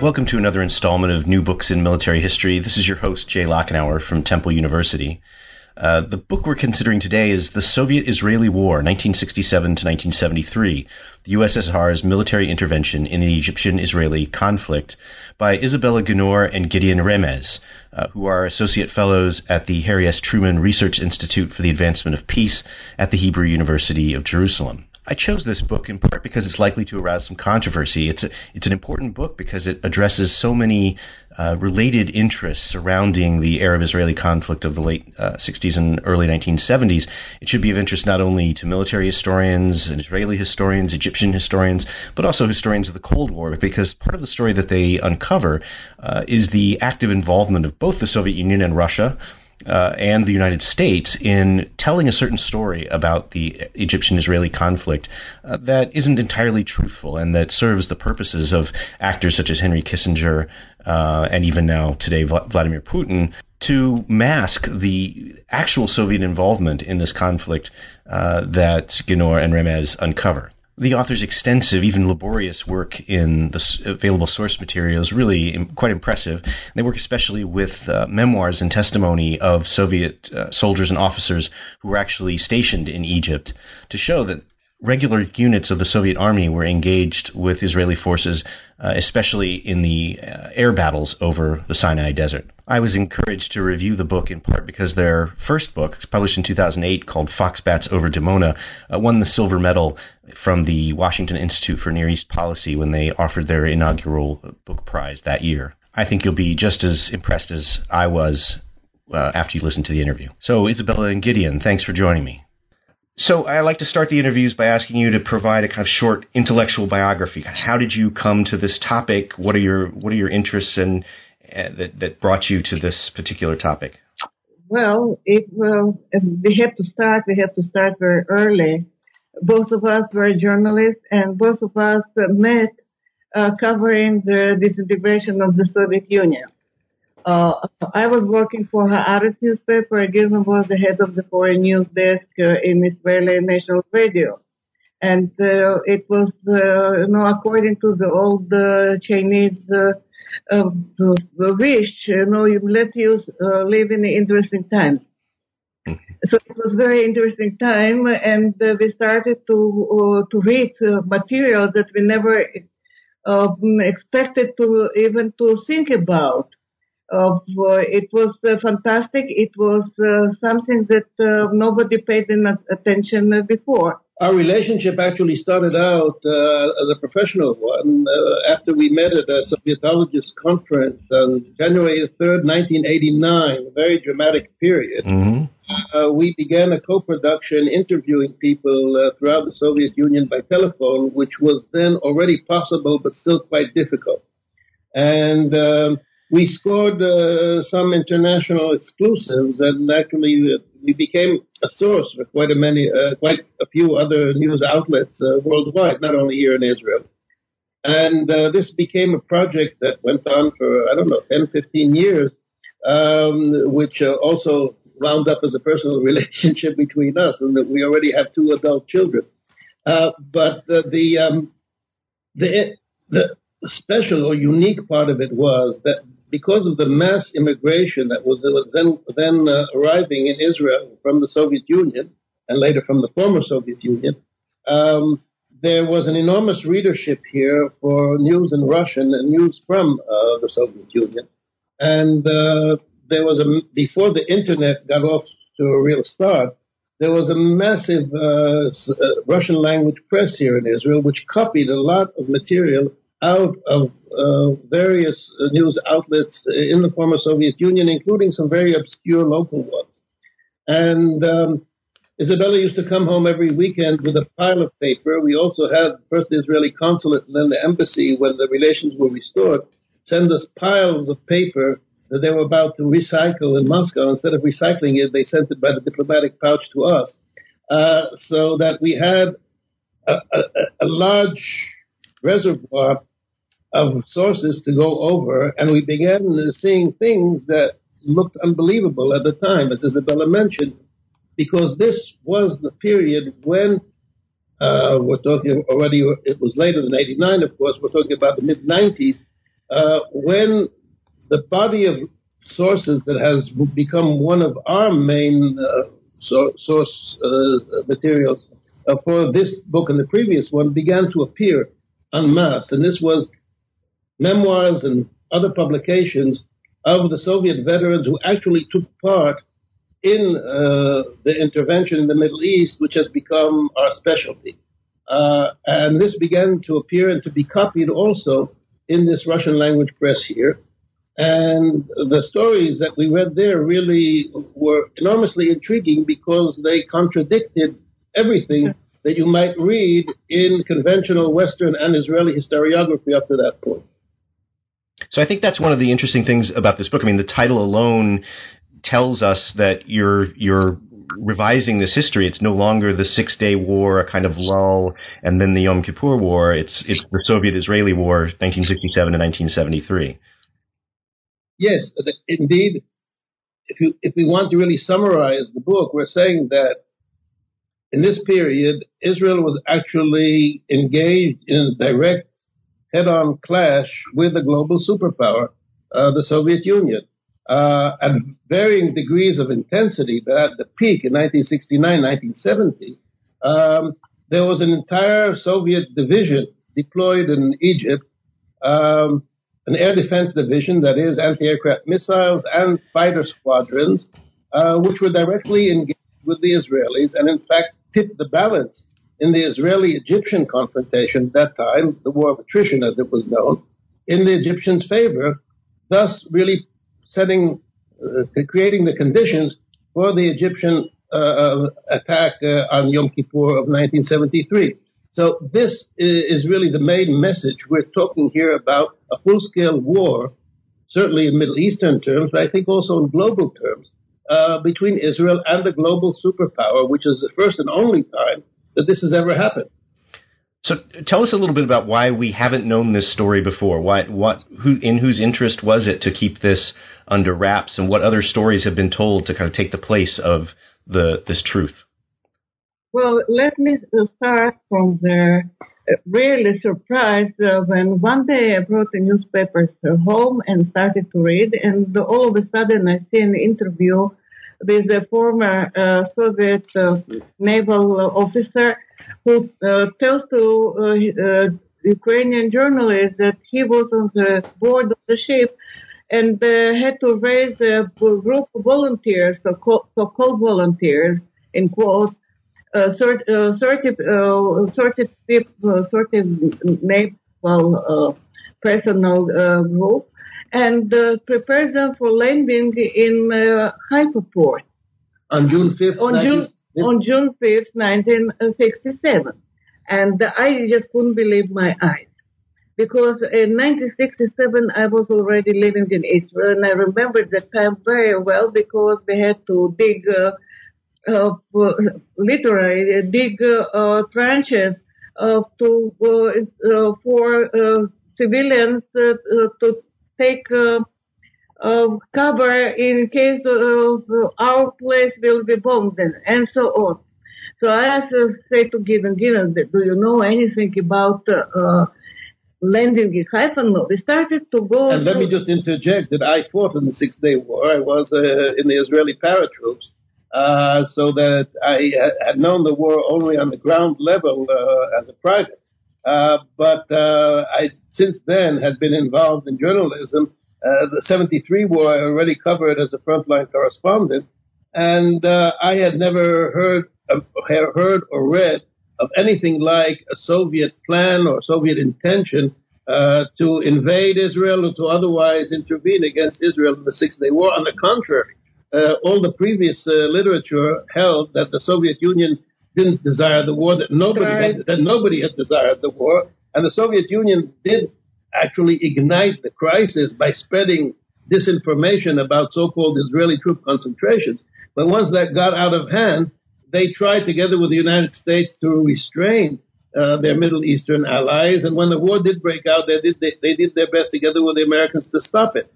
Welcome to another installment of New Books in Military History. This is your host, Jay Lockenour from Temple University. Uh, the book we're considering today is The Soviet Israeli War, 1967 to 1973, the USSR's military intervention in the Egyptian Israeli conflict, by Isabella Ginor and Gideon Remez, uh, who are associate fellows at the Harry S. Truman Research Institute for the Advancement of Peace at the Hebrew University of Jerusalem. I chose this book in part because it's likely to arouse some controversy. It's a, it's an important book because it addresses so many uh, related interests surrounding the Arab-Israeli conflict of the late uh, 60s and early 1970s. It should be of interest not only to military historians and Israeli historians, Egyptian historians, but also historians of the Cold War, because part of the story that they uncover uh, is the active involvement of both the Soviet Union and Russia uh, and the United States in telling a certain story about the Egyptian Israeli conflict uh, that isn't entirely truthful and that serves the purposes of actors such as Henry Kissinger uh, and even now today Vladimir Putin to mask the actual Soviet involvement in this conflict uh, that Ginor and Remez uncover the author's extensive, even laborious work in the available source material is really quite impressive. They work especially with uh, memoirs and testimony of Soviet uh, soldiers and officers who were actually stationed in Egypt to show that regular units of the Soviet army were engaged with Israeli forces, uh, especially in the uh, air battles over the Sinai Desert. I was encouraged to review the book in part because their first book, published in 2008 called Foxbats over Dimona, uh, won the silver medal from the Washington Institute for Near East Policy when they offered their inaugural book prize that year. I think you'll be just as impressed as I was uh, after you listen to the interview. So, Isabella and Gideon, thanks for joining me. So I like to start the interviews by asking you to provide a kind of short intellectual biography. How did you come to this topic? What are your what are your interests and uh, that that brought you to this particular topic? Well, it well we have to start. We have to start very early. Both of us were journalists, and both of us met uh, covering the disintegration of the Soviet Union. Uh, I was working for Haaretz newspaper. Gideon was the head of the foreign news desk uh, in Israeli National Radio. And uh, it was, uh, you know, according to the old uh, Chinese uh, wish, you know, you let you live in interesting times. Mm-hmm. So it was very interesting time, and we started to to read material that we never expected to even to think about uh, it was uh, fantastic. It was uh, something that uh, nobody paid enough attention uh, before. Our relationship actually started out uh, as a professional one after we met at a Sovietologist conference on January 3rd, 1989, a very dramatic period. Mm-hmm. we began a co-production interviewing people throughout the Soviet Union by telephone, which was then already possible but still quite difficult. And um, we scored uh, some international exclusives, and actually uh, we became a source for quite a many, uh, quite a few other news outlets uh, worldwide, not only here in Israel. And uh, this became a project that went on for I don't know 10, 15 years, um, which uh, also wound up as a personal relationship between us, and that we already have two adult children. but the um, the the special or unique part of it was that because of the mass immigration that was then, then uh, arriving in Israel from the Soviet Union and later from the former Soviet Union, um, there was an enormous readership here for news in Russian and news from uh, the Soviet Union. And uh, there was a, before the internet got off to a real start, there was a massive uh, uh, Russian language press here in Israel, which copied a lot of material out of uh, various news outlets in the former Soviet Union, including some very obscure local ones. And um, Isabella used to come home every weekend with a pile of paper. We also had first the Israeli consulate and then the embassy when the relations were restored, send us piles of paper that they were about to recycle in Moscow. Instead of recycling it, they sent it by the diplomatic pouch to us. Uh, so that we had a, a, a, large reservoir of sources to go over, and we began seeing things that looked unbelievable at the time, as Isabella mentioned, because this was the period when uh, we're talking already, it was later than 89, of course, we're talking about the mid 90s, uh, when the body of sources that has become one of our main uh, so, source uh, materials uh, for this book and the previous one began to appear en masse. And this was memoirs and other publications of the Soviet veterans who actually took part in uh, the intervention in the Middle East, which has become our specialty. Uh, and this began to appear and to be copied also in this Russian language press here. And the stories that we read there really were enormously intriguing because they contradicted everything that you might read in conventional Western and Israeli historiography up to that point. So I think that's one of the interesting things about this book. I mean, the title alone tells us that you're you're revising this history. It's no longer the Six Day War, a kind of lull, and then the Yom Kippur War. It's it's the Soviet-Israeli War, 1967 to 1973. Yes, indeed. If you if we want to really summarize the book, we're saying that in this period, Israel was actually engaged in a direct head-on clash with the global superpower, uh, the Soviet Union, uh, at varying degrees of intensity. But at the peak in 1969, 1970, um, there was an entire Soviet division deployed in Egypt um, an air defense division, that is, anti-aircraft missiles and fighter squadrons, uh, which were directly engaged with the Israelis and, in fact, tipped the balance in the Israeli-Egyptian confrontation at that time, the war of attrition as it was known, in the Egyptians' favor, thus really setting, uh, creating the conditions for the Egyptian uh, uh attack uh, on Yom Kippur of 1973. So this is really the main message. We're talking here about a full-scale war, certainly in Middle Eastern terms, but I think also in global terms, uh, between Israel and the global superpower, which is the first and only time that this has ever happened. So tell us a little bit about why we haven't known this story before. Why, what, who, in whose interest was it to keep this under wraps, and what other stories have been told to kind of take the place of the this truth? Well, let me start from the really surprised uh, when one day I brought the newspapers home and started to read, and all of a sudden I see an interview with a former uh, Soviet uh, naval officer who uh, tells to uh, uh, Ukrainian journalists that he was on the board of the ship and had to raise a group of volunteers, so-called, volunteers, in quotes, uh, sort, uh, sorted, uh, sorted, uh, sorted naval personal group and prepare them for landing in Haifa port. On June 5th, on June, on June 5th, 1967. And I just couldn't believe my eyes. Because in 1967, I was already living in Israel, and I remember that time very well because we had to dig uh, uh, literally dig uh, trenches uh, to for civilians to take cover in case of our place will be bombed and so on. So I asked, uh, say to Gideon, Gideon, do you know anything about uh, landing in Haifa? No. We started to go. And let me just interject that I fought in the Six Day War. I was uh, in the Israeli paratroops. Uh, so that I had known the war only on the ground level uh, as a private. Uh, but uh, I since then had been involved in journalism. Uh, the 73 war I already covered as a frontline correspondent, and I had never heard heard or read of anything like a Soviet plan or Soviet intention uh, to invade Israel or to otherwise intervene against Israel in the Six Day War. On the contrary, uh, all the previous uh, literature held that the Soviet Union didn't desire the war, that nobody had, that nobody had desired the war, and the Soviet Union did actually ignite the crisis by spreading disinformation about so-called Israeli troop concentrations. But once that got out of hand, they tried together with the United States to restrain uh, their Middle Eastern allies. And when the war did break out, they did, they, they did their best together with the Americans to stop it.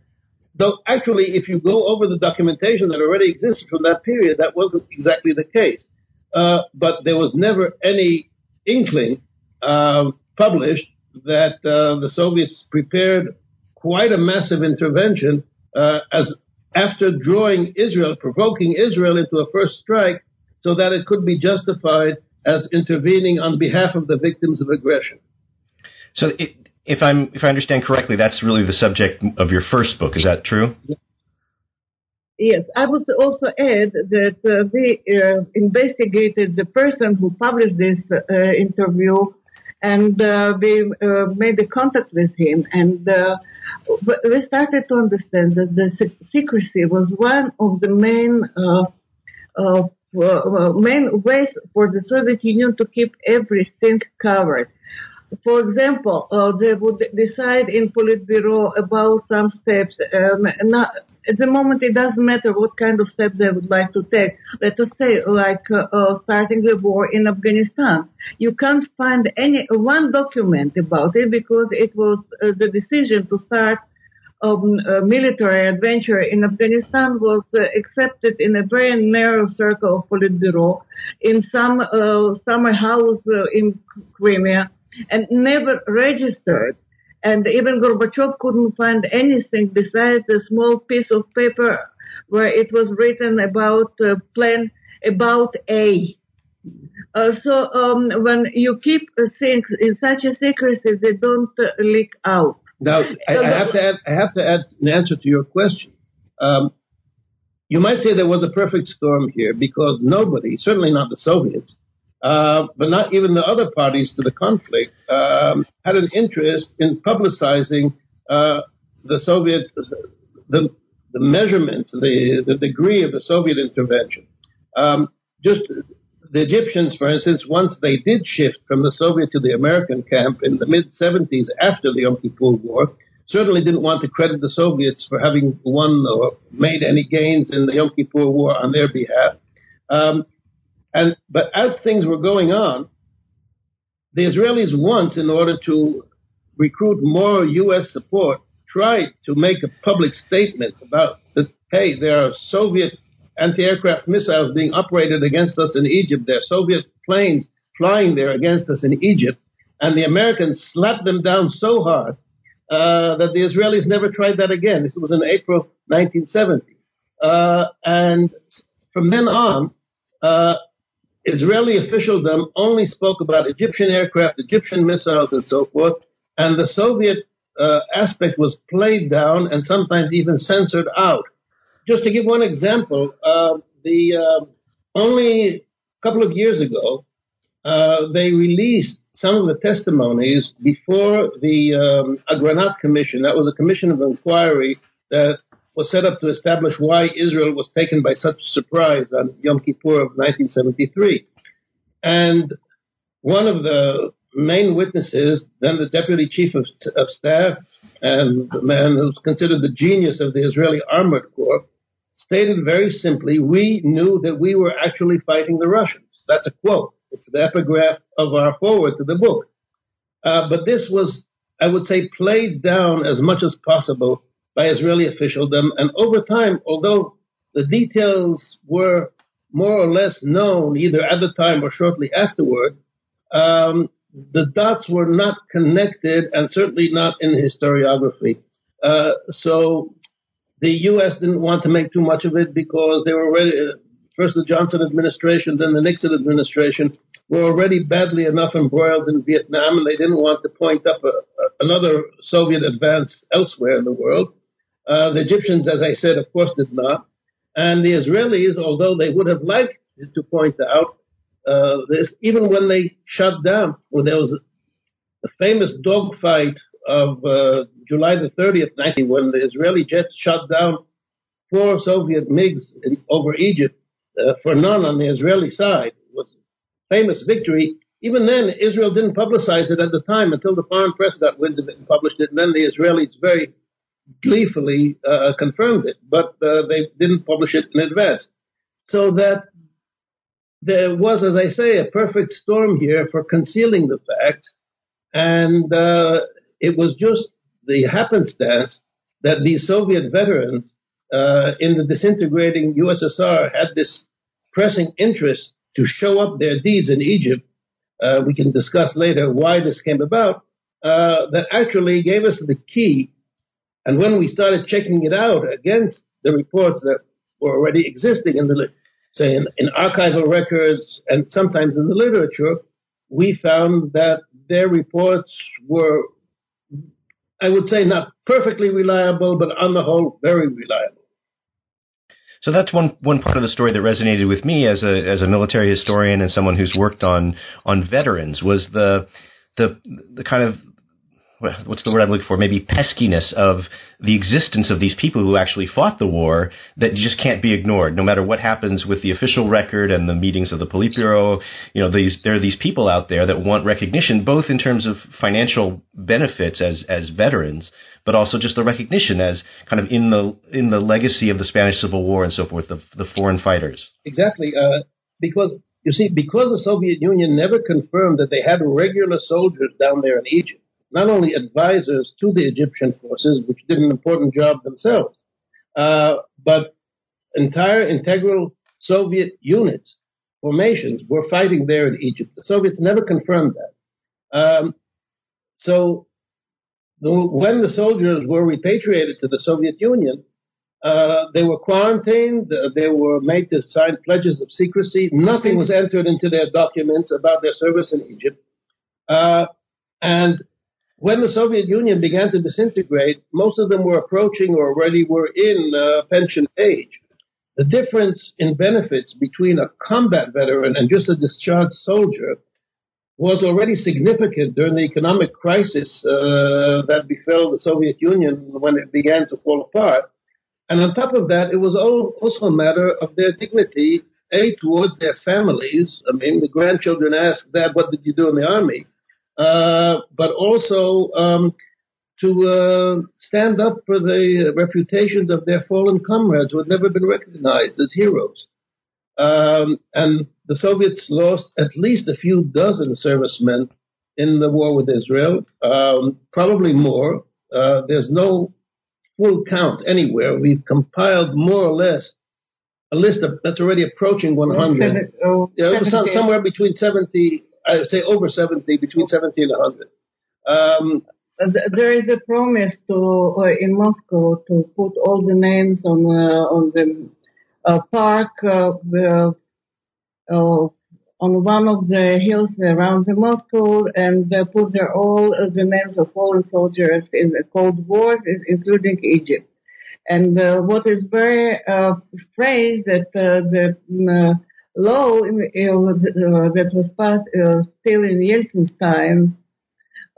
Though actually, if you go over the documentation that already existed from that period, that wasn't exactly the case. Uh, but there was never any inkling uh, published that uh, the Soviets prepared quite a massive intervention uh, as after drawing Israel, provoking Israel into a first strike, so that it could be justified as intervening on behalf of the victims of aggression. So, it, if I'm if I understand correctly, that's really the subject of your first book. Is that true? Yes, I would also add that uh, we uh, investigated the person who published this uh, interview, and uh, we uh, made a contact with him, and uh, we started to understand that the secrecy was one of the main main ways for the Soviet Union to keep everything covered. For example, uh, they would decide in Politburo about some steps. Um, not, at the moment, it doesn't matter what kind of steps they would like to take. Let us say, like uh, uh, starting the war in Afghanistan. You can't find any one document about it because it was uh, the decision to start um, military adventure in Afghanistan was uh, accepted in a very narrow circle of Politburo in some uh, summer house uh, in Crimea and never registered. And even Gorbachev couldn't find anything besides a small piece of paper where it was written about uh, plan about A. Uh, so um, when you keep things in such a secrecy, they don't uh, leak out. Now, I, I, have to add, I have to add an answer to your question. Um, you might say there was a perfect storm here because nobody, certainly not the Soviets, uh, but not even the other parties to the conflict, um, had an interest in publicizing uh, the Soviet, the, the measurements, the, the degree of the Soviet intervention. Um, just the Egyptians, for instance, once they did shift from the Soviet to the American camp in the mid 70s after the Yom Kippur War, certainly didn't want to credit the Soviets for having won or made any gains in the Yom Kippur War on their behalf. Um, and but as things were going on, the Israelis once, in order to recruit more U.S. support, tried to make a public statement about that. Hey, there are Soviet anti-aircraft missiles being operated against us in Egypt. There are Soviet planes flying there against us in Egypt. And the Americans slapped them down so hard uh, that the Israelis never tried that again. This was in April 1970. Uh, and from then on, uh, Israeli officialdom only spoke about Egyptian aircraft, Egyptian missiles, and so forth. And the Soviet uh, aspect was played down and sometimes even censored out just to give one example, uh, the uh, only a couple of years ago, uh, they released some of the testimonies before the um, Agranat Commission. That was a commission of inquiry that was set up to establish why Israel was taken by such surprise on Yom Kippur of 1973. And one of the main witnesses, then the deputy chief of, of staff, and the man who's considered the genius of the Israeli Armored Corps, stated very simply, we knew that we were actually fighting the Russians. That's a quote. It's the epigraph of our forward to the book. Uh, but this was, I would say, played down as much as possible by Israeli officialdom. And over time, although the details were more or less known either at the time or shortly afterward, um, the dots were not connected and certainly not in historiography. Uh, so the U.S. didn't want to make too much of it because they were already, uh, first the Johnson administration, then the Nixon administration, were already badly enough embroiled in Vietnam, and they didn't want to point up a, a, another Soviet advance elsewhere in the world. Uh, the Egyptians, as I said, of course, did not. And the Israelis, although they would have liked to point out uh, this, even when they shut down, when there was a famous dogfight of uh, July the 30th, 19, when the Israeli jets shot down four Soviet MiGs in, over Egypt uh, for none on the Israeli side. It was a famous victory. even then, Israel didn't publicize it at the time until the foreign press got wind of it and published it. And then the Israelis very gleefully uh, confirmed it, but uh, they didn't publish it in advance. So that there was, as I say, a perfect storm here for concealing the fact. And uh, it was just the happenstance that these Soviet veterans uh, in the disintegrating USSR had this pressing interest to show up their deeds in Egypt. Uh, we can discuss later why this came about. Uh, that actually gave us the key. And when we started checking it out against the reports that were already existing in the, say, in, in archival records and sometimes in the literature, we found that their reports were, I would say, not perfectly reliable, but on the whole, very reliable. So that's one one part of the story that resonated with me as a as a military historian and someone who's worked on on veterans was the the the kind of what's the word I'm looking for? Maybe peskiness of the existence of these people who actually fought the war that just can't be ignored, no matter what happens with the official record and the meetings of the Politburo. You know, these there are these people out there that want recognition, both in terms of financial benefits as as veterans, but also just the recognition as kind of in the in the legacy of the Spanish Civil War and so forth, the the foreign fighters. Exactly, uh, because you see, because the Soviet Union never confirmed that they had regular soldiers down there in Egypt not only advisors to the Egyptian forces, which did an important job themselves, uh, but entire integral Soviet units, formations were fighting there in Egypt. The Soviets never confirmed that. Um, so the, when the soldiers were repatriated to the Soviet Union, uh, they were quarantined. Uh, they were made to sign pledges of secrecy. Nothing was entered into their documents about their service in Egypt. Uh, and when the Soviet Union began to disintegrate, most of them were approaching or already were in uh, pension age. The difference in benefits between a combat veteran and just a discharged soldier was already significant during the economic crisis uh, that befell the Soviet Union when it began to fall apart. And on top of that, it was also a matter of their dignity, A, towards their families. I mean, the grandchildren asked, Dad, what did you do in the army? Uh, but also um, to uh, stand up for the reputations of their fallen comrades who had never been recognized as heroes. Um, and the Soviets lost at least a few dozen servicemen in the war with Israel, um, probably more. Uh, there's no full count anywhere. We've compiled more or less a list of, that's already approaching 100. Oh, yeah, somewhere between 70 I say over 70, between 70 and 100. Um, there is a promise to uh, in Moscow to put all the names on uh, on the uh, park uh, uh, on one of the hills around the Moscow, and put there all the names of fallen soldiers in the Cold War, including Egypt. And uh, what is very strange that the law uh, that was passed uh, still in Yeltsin's time,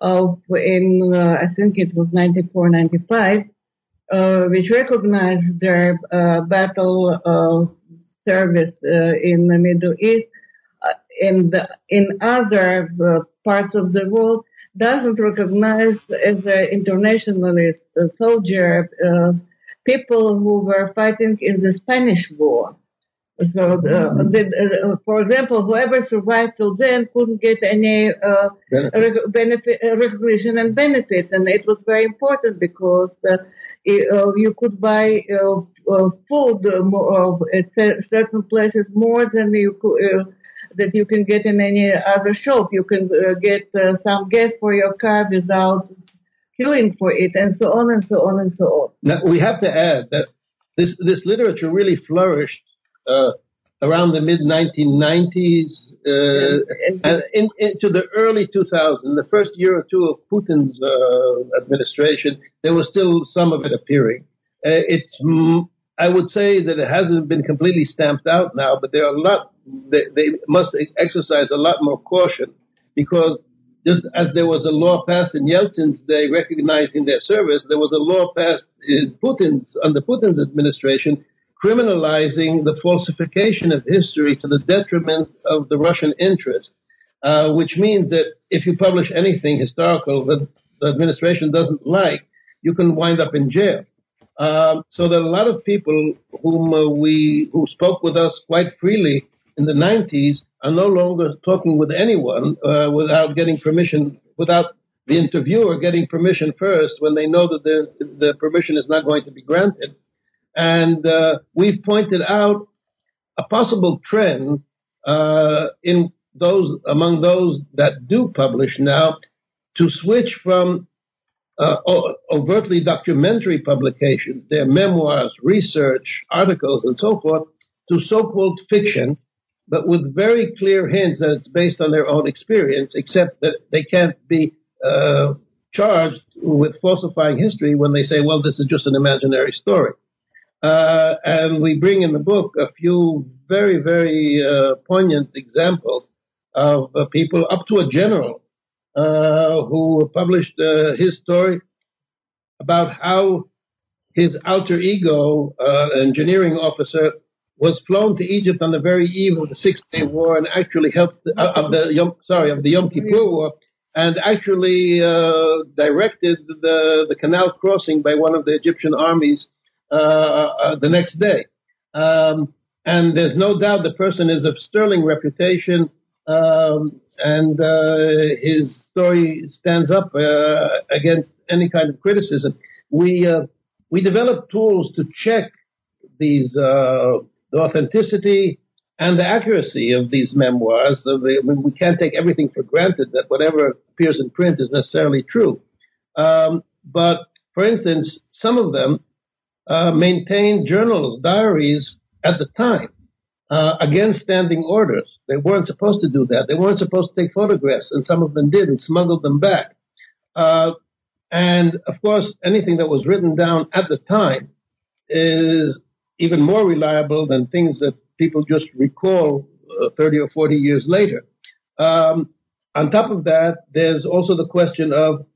of in uh, I think it was 94, 95, uh, which recognized their uh, battle uh, service in the Middle East. and in other parts of the world, doesn't recognize as an internationalist soldier people who were fighting in the Spanish War. So, the, the, uh, for example, whoever survived till then couldn't get any uh, benefit, uh, recognition and benefits, and it was very important because uh, uh you could buy uh, food at certain places more than you could, that you can get in any other shop. You can get some gas for your car without queuing for it, and so on and so on and so on. Now we have to add that this this literature really flourished uh, around the mid 1990s uh, and in, into the early 2000s, the first year or two of Putin's uh, administration, there was still some of it appearing. Uh, it's, mm, I would say that it hasn't been completely stamped out now, but there are a lot. They, they must exercise a lot more caution because just as there was a law passed in Yeltsin's day recognizing their service, there was a law passed in Putin's under Putin's administration criminalizing the falsification of history to the detriment of the Russian interest. uh, which means that if you publish anything historical that the administration doesn't like, you can wind up in jail. Um, so are a lot of people whom uh, we who spoke with us quite freely in the 90s are no longer talking with anyone uh, without getting permission, without the interviewer getting permission first when they know that the, the permission is not going to be granted. And uh, we've pointed out a possible trend uh, in those among those that do publish now to switch from uh, overtly documentary publications, their memoirs, research, articles, and so forth, to so-called fiction, but with very clear hints that it's based on their own experience, except that they can't be uh, charged with falsifying history when they say, well, this is just an imaginary story. Uh, and we bring in the book a few very, very uh, poignant examples of uh, people up to a general uh, who published uh, his story about how his alter ego, engineering officer, was flown to Egypt on the very eve of the Six Day War and actually helped of the Yom, sorry of the Yom Kippur War and actually uh, directed the, the canal crossing by one of the Egyptian armies uh, uh, the next day. Um, and there's no doubt the person is of sterling reputation, um, and uh, his story stands up uh, against any kind of criticism. We uh, we developed tools to check these the authenticity and the accuracy of these memoirs. I mean, we can't take everything for granted that whatever appears in print is necessarily true. Um, but for instance, some of them uh, maintained journals, diaries at the time uh, against standing orders. They weren't supposed to do that. They weren't supposed to take photographs, and some of them did and smuggled them back. Uh, and of course, anything that was written down at the time is even more reliable than things that people just recall uh, 30 or 40 years later. Um, on top of that, there's also the question of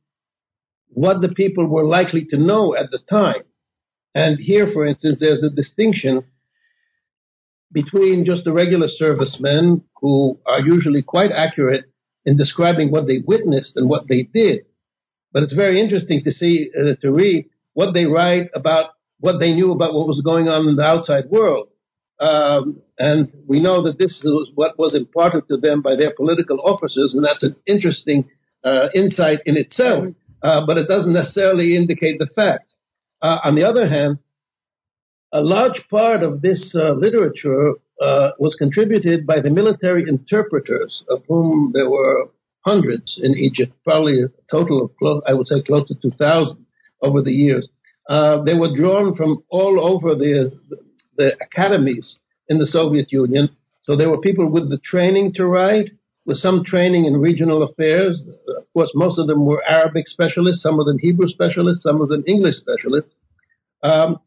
what the people were likely to know at the time. And here, for instance, there's a distinction between just the regular servicemen who are usually quite accurate in describing what they witnessed and what they did. But it's very interesting to see, uh, to read what they write about what they knew about what was going on in the outside world. Um, and we know that this is what was imparted to them by their political officers, and that's an interesting uh, insight in itself, uh, but it doesn't necessarily indicate the fact. Uh, on the other hand, a large part of this uh, literature uh, was contributed by the military interpreters, of whom there were hundreds in Egypt, probably a total of, close, I would say, close to 2,000 over the years. Uh, they were drawn from all over the, the academies in the Soviet Union. So there were people with the training to write, with some training in regional affairs. Of course, most of them were Arabic specialists, some of them Hebrew specialists, some of them English specialists. Um,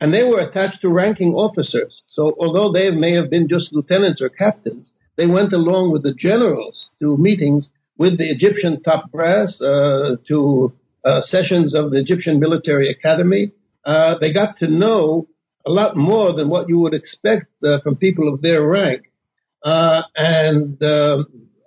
and they were attached to ranking officers. So although they may have been just lieutenants or captains, they went along with the generals to meetings with the Egyptian top brass, uh, to uh, sessions of the Egyptian Military Academy. Uh, they got to know a lot more than what you would expect uh, from people of their rank. Uh, and uh,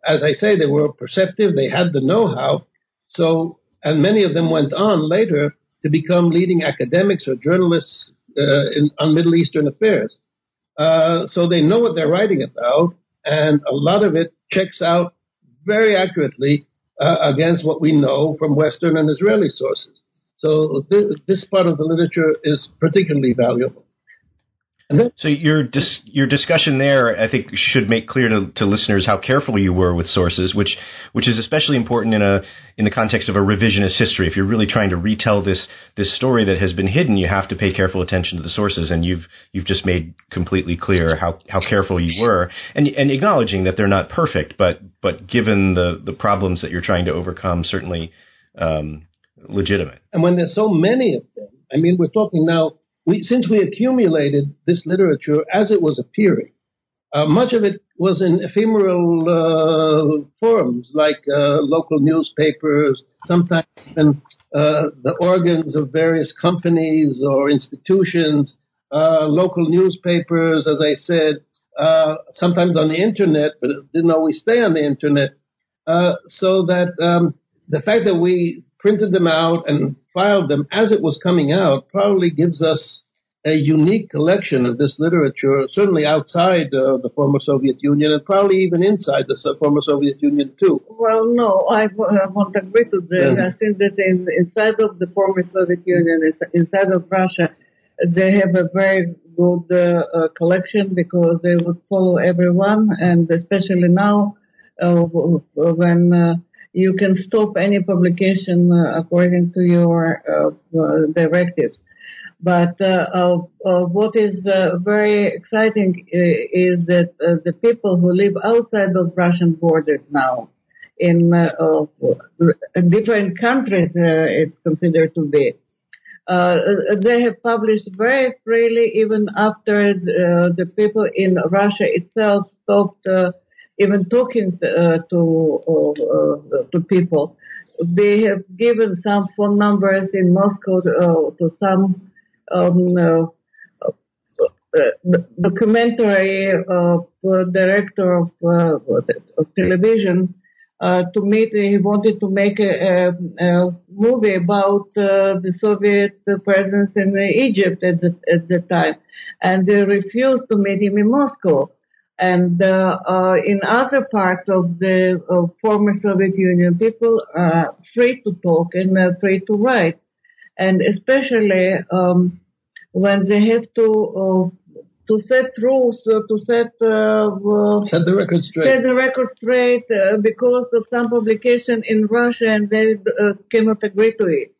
as I say, they were perceptive. They had the know-how. So, and many of them went on later to become leading academics or journalists uh, in, on Middle Eastern affairs. Uh, so they know what they're writing about, and a lot of it checks out very accurately uh, against what we know from Western and Israeli sources. So th- this part of the literature is particularly valuable. So your dis- your discussion there, I think, should make clear to, to listeners how careful you were with sources, which which is especially important in a in the context of a revisionist history. If you're really trying to retell this this story that has been hidden, you have to pay careful attention to the sources, and you've you've just made completely clear how, how careful you were, and and acknowledging that they're not perfect, but but given the the problems that you're trying to overcome, certainly um, legitimate. And when there's so many of them, I mean, we're talking now we, since we accumulated this literature as it was appearing, uh, much of it was in ephemeral uh, forms like uh, local newspapers, sometimes even uh, the organs of various companies or institutions, uh, local newspapers, as I said, uh, sometimes on the internet, but it didn't always stay on the internet. So that um, the fact that we printed them out and filed them as it was coming out probably gives us a unique collection of this literature, certainly outside uh, the former Soviet Union and probably even inside the former Soviet Union too. Well, no, I, I won't agree to that. Yeah. I think that in, inside of the former Soviet Union, inside of Russia, they have a very good uh, uh, collection because they would follow everyone, and especially now uh, when uh, you can stop any publication uh, according to your directives. But uh, uh, what is uh, very exciting is that the people who live outside of Russian borders now, in different countries, it's considered to be, uh, they have published very freely even after the, the people in Russia itself stopped uh, even talking uh, to to people. They have given some phone numbers in Moscow to some um, uh, uh, documentary uh, director of, of television uh, to meet. He wanted to make a, a, movie about uh, the Soviet presence in Egypt at the, at the time, and they refused to meet him in Moscow. And uh, in other parts of the former Soviet Union, people are free to talk and free to write and especially um, when they have to uh, to set rules, uh, to set uh, set the record straight, set the record straight uh, because of some publication in Russia, and they uh, cannot agree to it.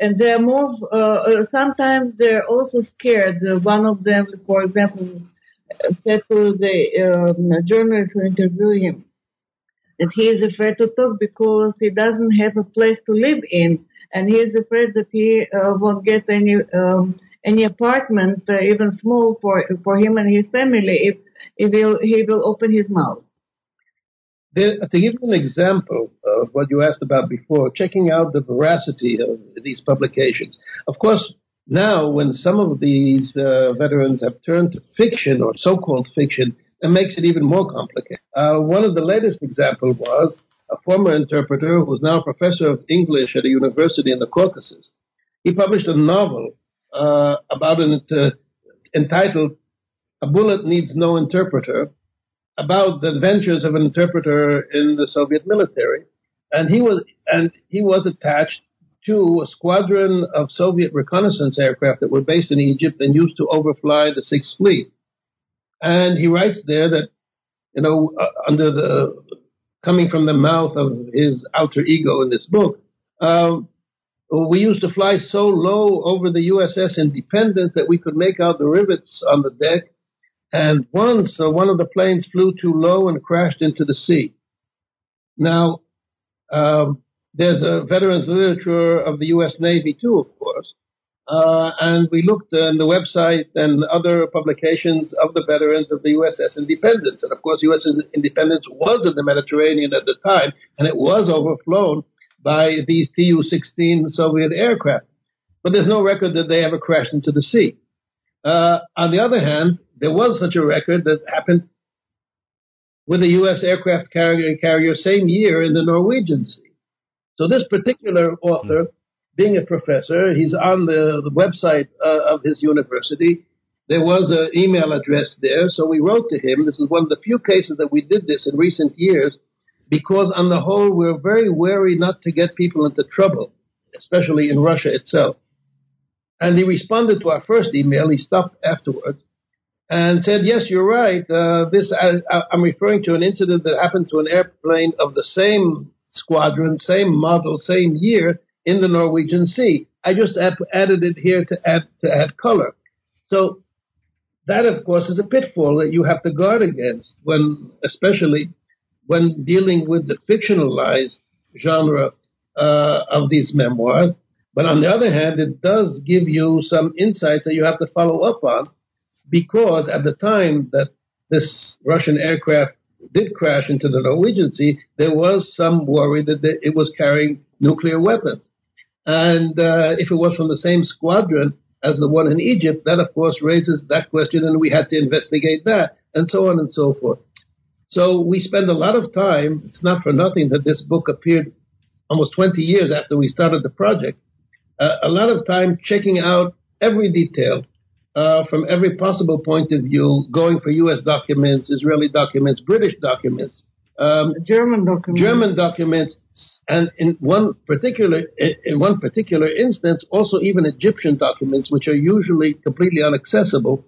And they are more. Uh, sometimes they're also scared. one of them, for example, said to the um, journalist who interviewed him that he is afraid to talk because he doesn't have a place to live in and he is afraid that he uh, won't get any um, any apartment, uh, even small for for him and his family, if if he'll, he will open his mouth. There, to give you an example of what you asked about before, checking out the veracity of these publications. Of course, now when some of these uh, veterans have turned to fiction or so-called fiction, it makes it even more complicated. Uh, one of the latest examples was a former interpreter who is now a professor of English at a university in the Caucasus. He published a novel uh, about an uh, entitled "A Bullet Needs No Interpreter," about the adventures of an interpreter in the Soviet military, and he was and he was attached to a squadron of Soviet reconnaissance aircraft that were based in Egypt and used to overfly the Sixth Fleet. And he writes there that, you know, uh, under the coming from the mouth of his alter ego in this book, um, we used to fly so low over the USS Independence that we could make out the rivets on the deck. And once uh, one of the planes flew too low and crashed into the sea. Now, um, there's a veterans literature of the U.S. Navy too, of course. Uh, and we looked on the website and other publications of the veterans of the USS Independence. And of course, USS Independence was in the Mediterranean at the time, and it was overflown by these Tu-16 Soviet aircraft. But there's no record that they ever crashed into the sea. Uh, on the other hand, there was such a record that happened with a U.S. aircraft carrier, carrier same year in the Norwegian Sea. So this particular author, mm. being a professor, he's on the, the website uh, of his university. There was an email address there, so we wrote to him. This is one of the few cases that we did this in recent years because on the whole, we're very wary not to get people into trouble, especially in Russia itself. And he responded to our first email. He stopped afterwards and said, "Yes, you're right. Uh, this I, am referring to an incident that happened to an airplane of the same squadron, same model, same year in the Norwegian Sea. I just add, added it here to add to add color. So that, of course, is a pitfall that you have to guard against when, especially when dealing with the fictionalized genre uh, of these memoirs. But on the other hand, it does give you some insights that you have to follow up on because at the time that this Russian aircraft did crash into the Norwegian Sea, there was some worry that it was carrying nuclear weapons. And uh, if it was from the same squadron as the one in Egypt, that of course raises that question, and we had to investigate that, and so on and so forth. So we spend a lot of time. It's not for nothing that this book appeared almost 20 years after we started the project. Uh, a lot of time checking out every detail uh, from every possible point of view, going for U.S. documents, Israeli documents, British documents, um, German documents, German documents, and in one particular in one particular instance, also even Egyptian documents, which are usually completely inaccessible.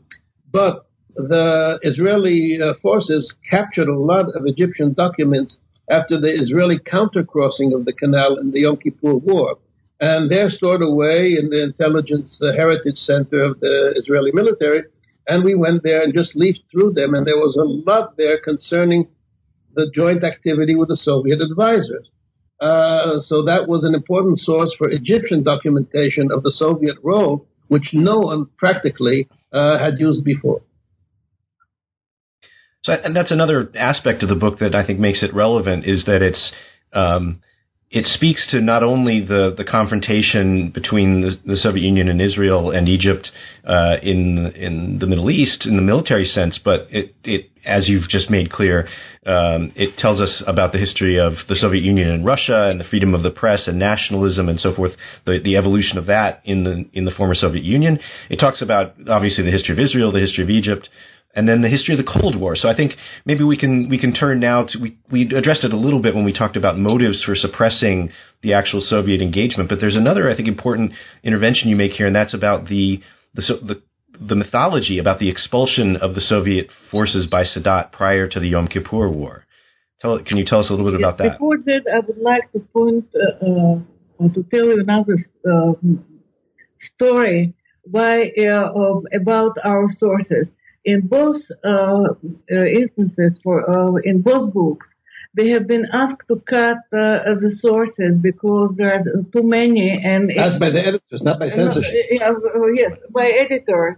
But the Israeli uh, forces captured a lot of Egyptian documents after the Israeli countercrossing of the canal in the Yom Kippur War. And they're stored away in the Intelligence uh, Heritage Center of the Israeli military. And we went there and just leafed through them, and there was a lot there concerning the joint activity with the Soviet advisors. Uh, so that was an important source for Egyptian documentation of the Soviet role, which no one practically uh, had used before. So, and that's another aspect of the book that I think makes it relevant is that it's um, it speaks to not only the the confrontation between the, the Soviet Union and Israel and Egypt uh, in in the Middle East in the military sense, but it it as you've just made clear, um, it tells us about the history of the Soviet Union and Russia and the freedom of the press and nationalism and so forth, the, the evolution of that in the in the former Soviet Union. It talks about obviously the history of Israel, the history of Egypt, and then the history of the Cold War. So I think maybe we can we can turn now to we we addressed it a little bit when we talked about motives for suppressing the actual Soviet engagement, but there's another I think important intervention you make here, and that's about the the the the mythology about the expulsion of the Soviet forces by Sadat prior to the Yom Kippur War. Tell, can you tell us a little bit about that? Before that, I would like to point uh, uh, to tell you another uh, story why uh, about our sources in both uh, uh, instances, for uh, in both books, they have been asked to cut uh, the sources because there are too many and asked by the editors, not by censorship. Uh, uh, yes, by editors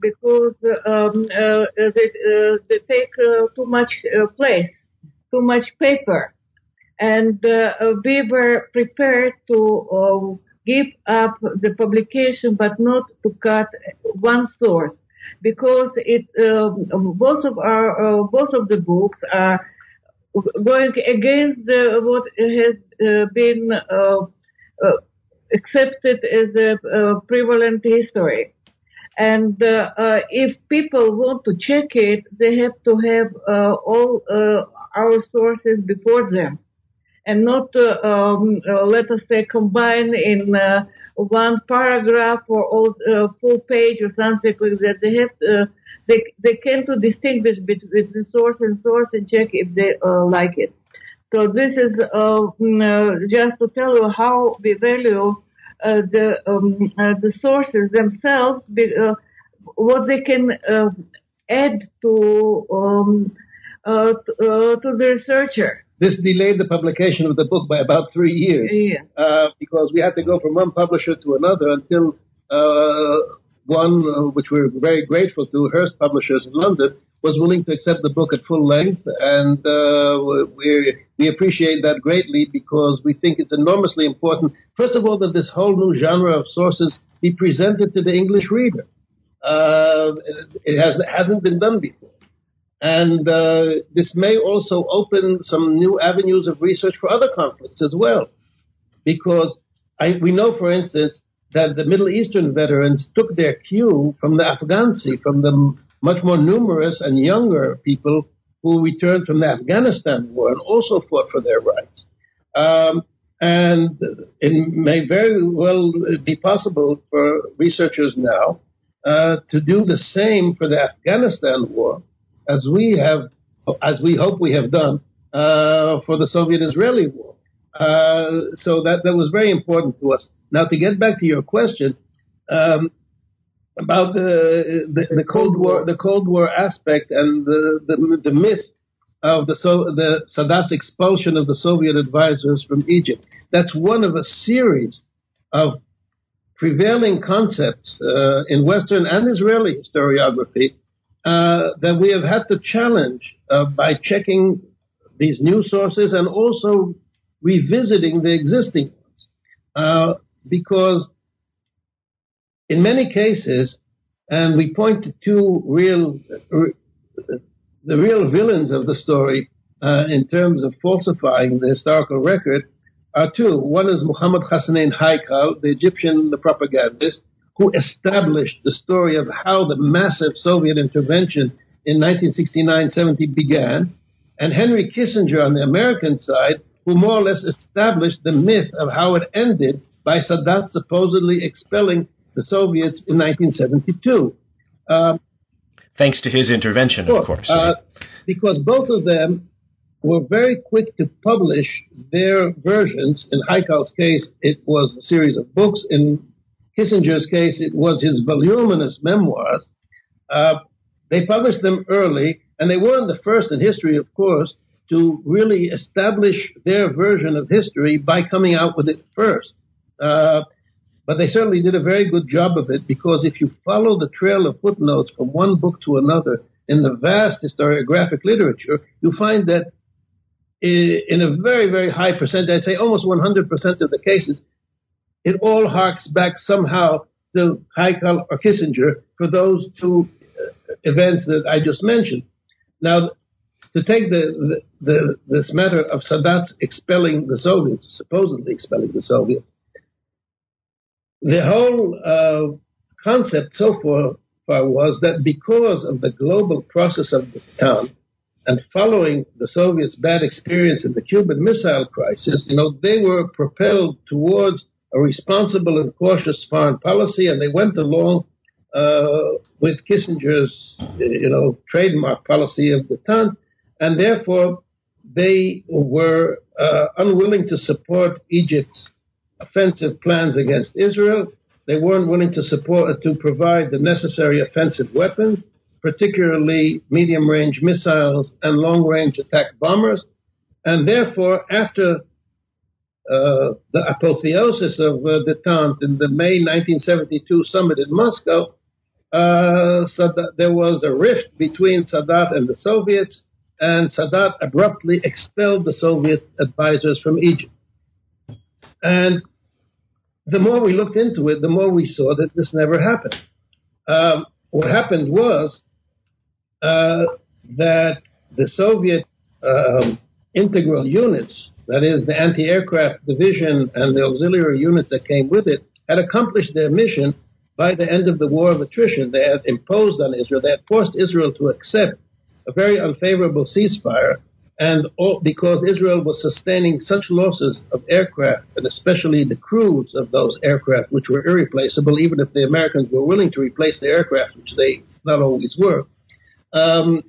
because um, they, they take too much place, too much paper, and we were prepared to give up the publication, but not to cut one source because it um, both of our uh, both of the books are going against the, what has uh, been uh, accepted as a prevalent history. And uh, uh, if people want to check it, they have to have uh, all our sources before them, and not um, let us say combine in one paragraph or all, uh, full page or something like that. They have to, they they can to distinguish between source and source and check if they uh, like it. So this is uh, mm, uh just to tell you how we value uh, the um, uh, the sources themselves, what they can add to um, to, to the researcher. This delayed the publication of the book by about three years yeah. uh, because we had to go from one publisher to another until uh, one, uh, which we're very grateful to, Hurst Publishers in London, was willing to accept the book at full length, and uh, we we appreciate that greatly because we think it's enormously important. First of all, that this whole new genre of sources be presented to the English reader. Uh, it has hasn't been done before. And uh, this may also open some new avenues of research for other conflicts as well. Because I, we know, for instance, that the Middle Eastern veterans took their cue from the Afghansi, from the much more numerous and younger people who returned from the Afghanistan war and also fought for their rights. Um, and it may very well be possible for researchers now uh, to do the same for the Afghanistan war as we have, as we hope we have done uh, for the Soviet-Israeli war. Uh, so that that was very important to us. Now, to get back to your question um, about the, the, the Cold War, the Cold War aspect and the the, the myth of the so the Sadat's expulsion of the Soviet advisors from Egypt. That's one of a series of prevailing concepts uh, in Western and Israeli historiography that we have had to challenge uh, by checking these new sources and also revisiting the existing ones. Uh, because in many cases, and we point to two real the real villains of the story uh, in terms of falsifying the historical record are two. One is Muhammad Hassanein Haikal, the Egyptian the propagandist, who established the story of how the massive Soviet intervention in 1969-70 began, and Henry Kissinger on the American side, who more or less established the myth of how it ended by Sadat supposedly expelling the Soviets in 1972. Um, Thanks to his intervention, of course. Uh, because both of them were very quick to publish their versions. In Haikal's case, it was a series of books. In Kissinger's case, it was his voluminous memoirs. Uh, they published them early, and they weren't the first in history, of course, to really establish their version of history by coming out with it first. Uh, but they certainly did a very good job of it because if you follow the trail of footnotes from one book to another in the vast historiographic literature, you find that in a very, very high percent, I'd say almost 100% of the cases, it all harks back somehow to Haikal or Kissinger for those two uh, events that I just mentioned. Now, to take the, the, the, this matter of Sadat expelling the Soviets, supposedly expelling the Soviets, the whole uh, concept so far was that because of the global process of the time and following the Soviets' bad experience in the Cuban Missile Crisis, you know, they were propelled towards a responsible and cautious foreign policy, and they went along uh, with Kissinger's, you know, trademark policy of the time, and therefore they were uh, unwilling to support Egypt's offensive plans against Israel. They weren't willing to support to provide the necessary offensive weapons, particularly medium-range missiles and long-range attack bombers. And therefore, after the apotheosis of uh, detente in the May 1972 summit in Moscow, uh, Sadat, there was a rift between Sadat and the Soviets, and Sadat abruptly expelled the Soviet advisors from Egypt. And the more we looked into it, the more we saw that this never happened. Um, what happened was uh, that the Soviet um, integral units, that is, the anti aircraft division and the auxiliary units that came with it, had accomplished their mission by the end of the war of attrition. They had imposed on Israel, they had forced Israel to accept a very unfavorable ceasefire and all, because Israel was sustaining such losses of aircraft, and especially the crews of those aircraft, which were irreplaceable, even if the Americans were willing to replace the aircraft, which they not always were, um,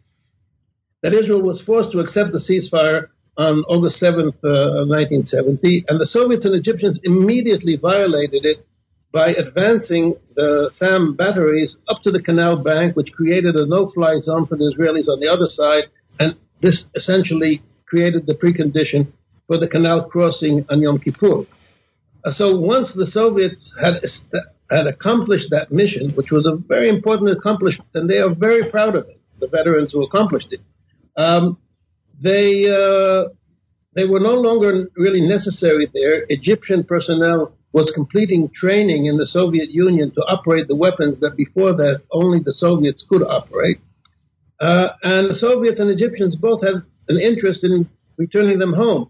that Israel was forced to accept the ceasefire on August 7th, uh, 1970, and the Soviets and Egyptians immediately violated it by advancing the SAM batteries up to the canal bank, which created a no-fly zone for the Israelis on the other side, and this essentially created the precondition for the canal crossing on Yom Kippur. Uh, so once the Soviets had had accomplished that mission, which was a very important accomplishment, and they are very proud of it, the veterans who accomplished it, um, they uh, they were no longer really necessary there. Egyptian personnel was completing training in the Soviet Union to operate the weapons that before that only the Soviets could operate. Uh, and the Soviets and Egyptians both had an interest in returning them home.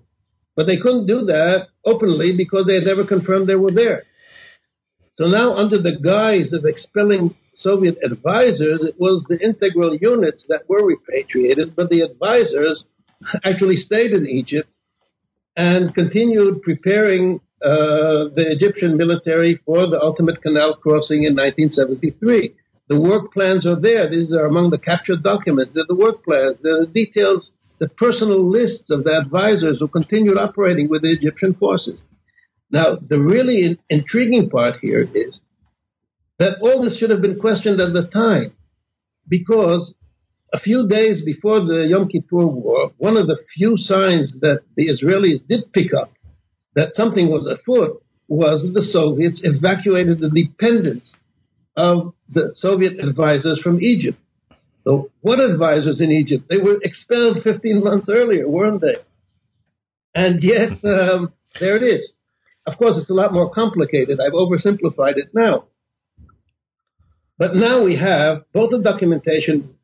But they couldn't do that openly because they had never confirmed they were there. So now, under the guise of expelling Soviet advisors, it was the integral units that were repatriated, but the advisors actually stayed in Egypt and continued preparing uh, the Egyptian military for the ultimate canal crossing in 1973. The work plans are there. These are among the captured documents. They're the work plans. They're the details, the personal lists of the advisors who continued operating with the Egyptian forces. Now, the really in- intriguing part here is that all this should have been questioned at the time because a few days before the Yom Kippur War, one of the few signs that the Israelis did pick up that something was afoot was the Soviets evacuated the dependents of the Soviet advisors from Egypt. So, what advisors in Egypt? They were expelled 15 months earlier, weren't they? And yet, um, there it is. Of course, it's a lot more complicated. I've oversimplified it now. But now we have both the documentation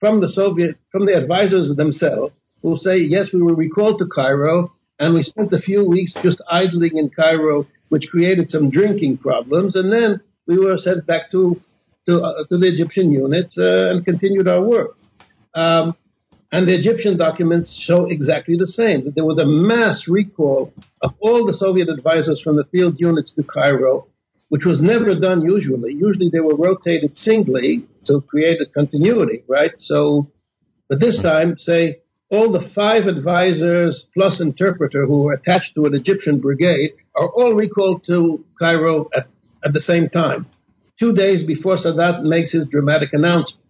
from the Soviet, from the advisors themselves, who say, yes, we were recalled to Cairo, and we spent a few weeks just idling in Cairo, which created some drinking problems, and then we were sent back to to, uh, to the Egyptian units uh, and continued our work. Um, and the Egyptian documents show exactly the same that there was a mass recall of all the Soviet advisors from the field units to Cairo, which was never done usually. Usually they were rotated singly to create a continuity, right? So, but this time, say, all the five advisors plus interpreter who were attached to an Egyptian brigade are all recalled to Cairo at, at the same time, two days before Sadat makes his dramatic announcement.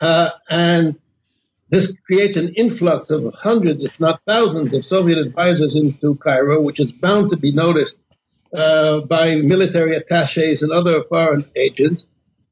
Uh, and this creates an influx of hundreds, if not thousands, of Soviet advisors into Cairo, which is bound to be noticed uh, by military attaches and other foreign agents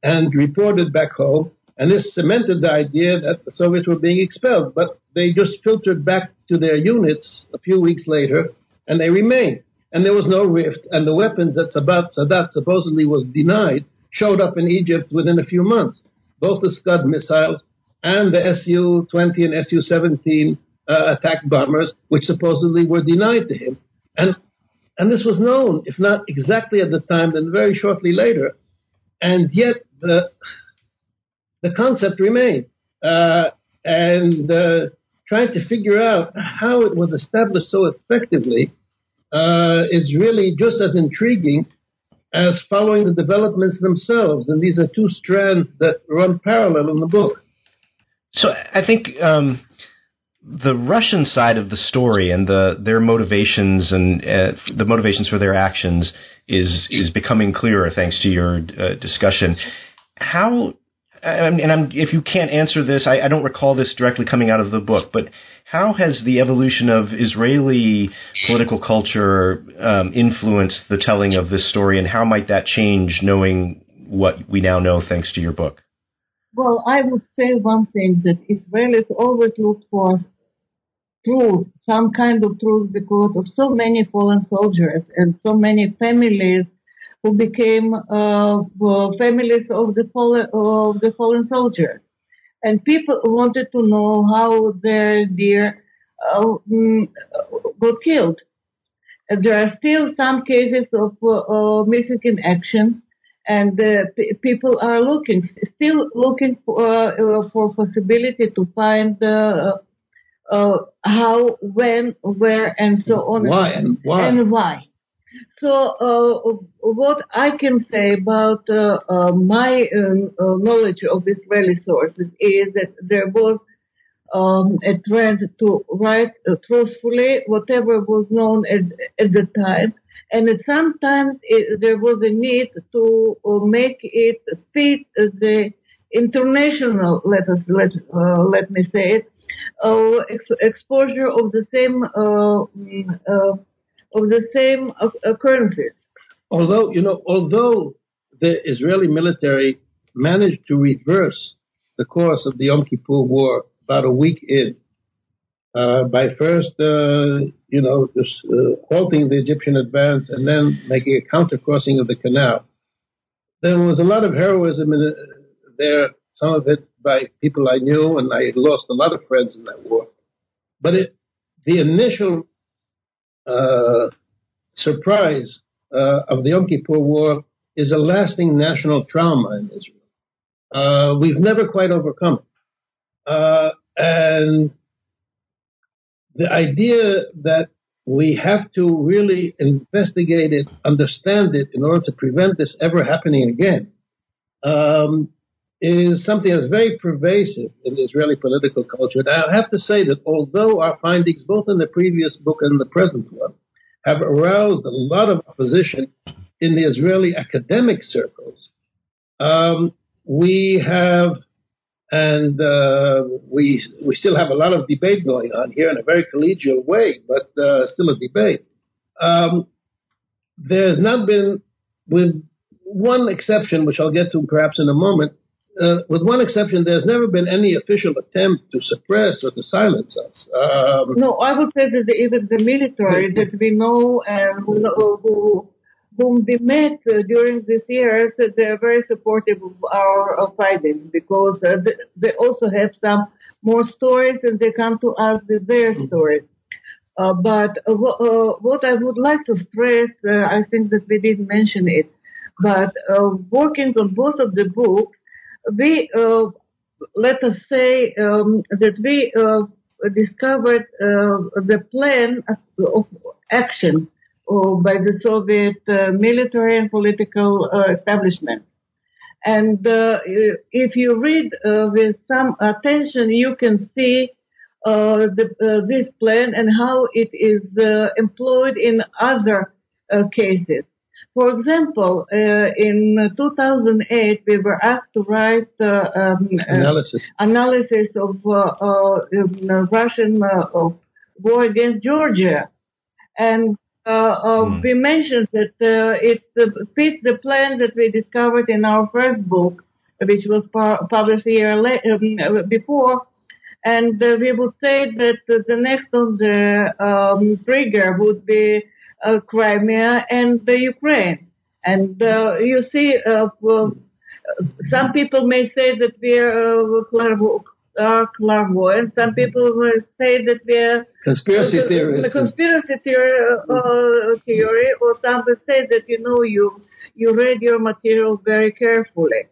and reported back home. And this cemented the idea that the Soviets were being expelled. But they just filtered back to their units a few weeks later, and they remained. And there was no rift. And the weapons that Sadat, Sadat supposedly was denied showed up in Egypt within a few months. Both the Scud missiles and the Su 20 and Su 17 uh, attack bombers, which supposedly were denied to him. And, and this was known, if not exactly at the time, then very shortly later. And yet the, the concept remained. Uh, and uh, trying to figure out how it was established so effectively uh, is really just as intriguing as following the developments themselves. And these are two strands that run parallel in the book. So I think um, the Russian side of the story and the their motivations and uh, the motivations for their actions is is becoming clearer thanks to your uh, discussion. How and I'm, if you can't answer this, I, I, don't recall this directly coming out of the book, but how has the evolution of Israeli political culture um, influenced the telling of this story, and how might that change knowing what we now know thanks to your book? Well, I would say one thing that Israelis always look for truth, some kind of truth, because of so many fallen soldiers and so many families who became uh, families of the fallen of the fallen soldiers, and people wanted to know how their dear uh, mm, got killed. There are still some cases of uh, missing in action and uh, p- people are looking, still looking for uh, for possibility to find uh, uh, how, when, where, and so on. Why and why and why. So uh, what I can say about uh, my um, knowledge of Israeli sources is that there was um, a trend to write truthfully whatever was known at, at the time and sometimes it, there was a need to uh, make it fit the international, let us let uh, let me say it, uh, ex- exposure of the same uh, uh of the same occurrences. Although you know, although the Israeli military managed to reverse the course of the Yom Kippur War about a week in, uh, by first, uh, you know, just uh, halting the Egyptian advance and then making a counter crossing of the canal. There was a lot of heroism in there, some of it by people I knew, and I lost a lot of friends in that war. But it, the initial uh, surprise uh, of the Yom Kippur War is a lasting national trauma in Israel. Uh, we've never quite overcome it. and the idea that we have to really investigate it, understand it in order to prevent this ever happening again, um, is something that's very pervasive in Israeli political culture. And I have to say that although our findings, both in the previous book and the present one, have aroused a lot of opposition in the Israeli academic circles, um, we have and uh, we we still have a lot of debate going on here in a very collegial way, but uh, still a debate. Um, there's not been, with one exception, which I'll get to perhaps in a moment. Uh, with one exception, there's never been any official attempt to suppress or to silence us. Um, no, I would say that even the military that we know and who, who whom we met uh, during these years, uh, they're very supportive of our uh, findings because uh, they, they, also have some more stories and they come to us with their mm-hmm. stories. Uh, but uh, what I would like to stress, I think that we didn't mention it, but working on both of the books, we let us say um, that we discovered the plan of action uh, by the Soviet uh, military and political uh, establishment. And if you read with some attention, you can see the, this plan and how it is employed in other cases. For example, uh, in 2008, we were asked to write uh, um, analysis analysis of uh, Russian war against Georgia, and mm. we mentioned that uh, it fits the plan that we discovered in our first book, which was published a year um, before. And uh, we would say that the next on the um, trigger would be Crimea and the Ukraine. And you see, some people may say that we are are clairvoyant. Some people will say that they're conspiracy uh, theories. The conspiracy theory, uh, theory, or some will say that you know you you read your material very carefully.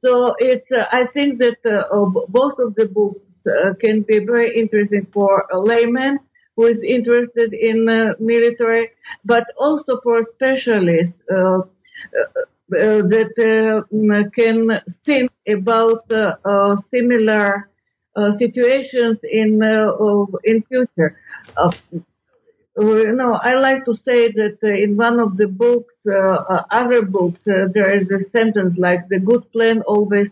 So it's uh, I think that uh, both of the books uh, can be very interesting for a layman who is interested in uh, military, but also for specialists uh, Uh, that uh, mm, can think about uh, uh similar uh, situations in in future. you know, I like to say that in one of the books, other books, there is a sentence like "the good plan always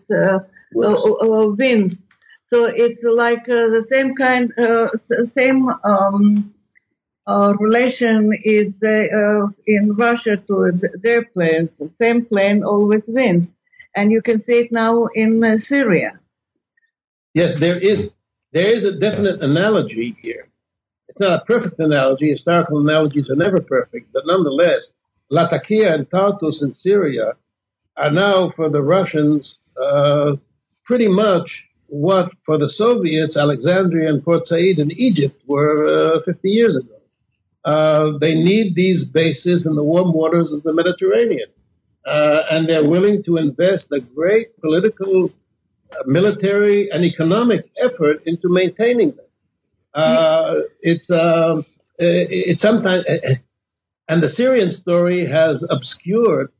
wins." So it's like uh, the same kind, uh, same um, uh, relation is uh, in Russia to their planes. Same plane always wins, and you can see it now in uh, Syria. Yes, there is there is a definite analogy here. It's not a perfect analogy. Historical analogies are never perfect, but nonetheless, Latakia and Tartus in Syria are now for the Russians uh, pretty much what for the Soviets Alexandria and Port Said in Egypt were uh, 50 years ago. Uh, they need these bases in the warm waters of the Mediterranean. Uh, and they're willing to invest a great political, uh, military, and economic effort into maintaining them. Uh, it's um, it's sometimes, and the Syrian story has obscured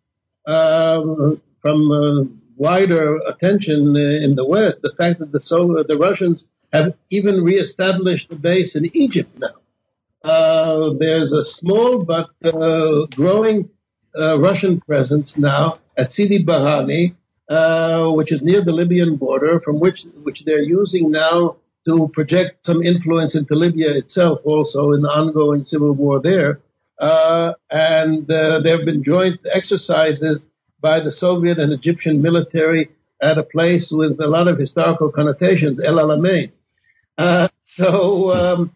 um, from uh, wider attention in the West the fact that the so the Russians have even reestablished a base in Egypt now. Uh, there's a small but uh, growing uh, Russian presence now at Sidi Barrani, uh, which is near the Libyan border, from which which they're using now to project some influence into Libya itself, also in the ongoing civil war there. Uh, and there have been joint exercises by the Soviet and Egyptian military at a place with a lot of historical connotations, El Alamein. so. Um,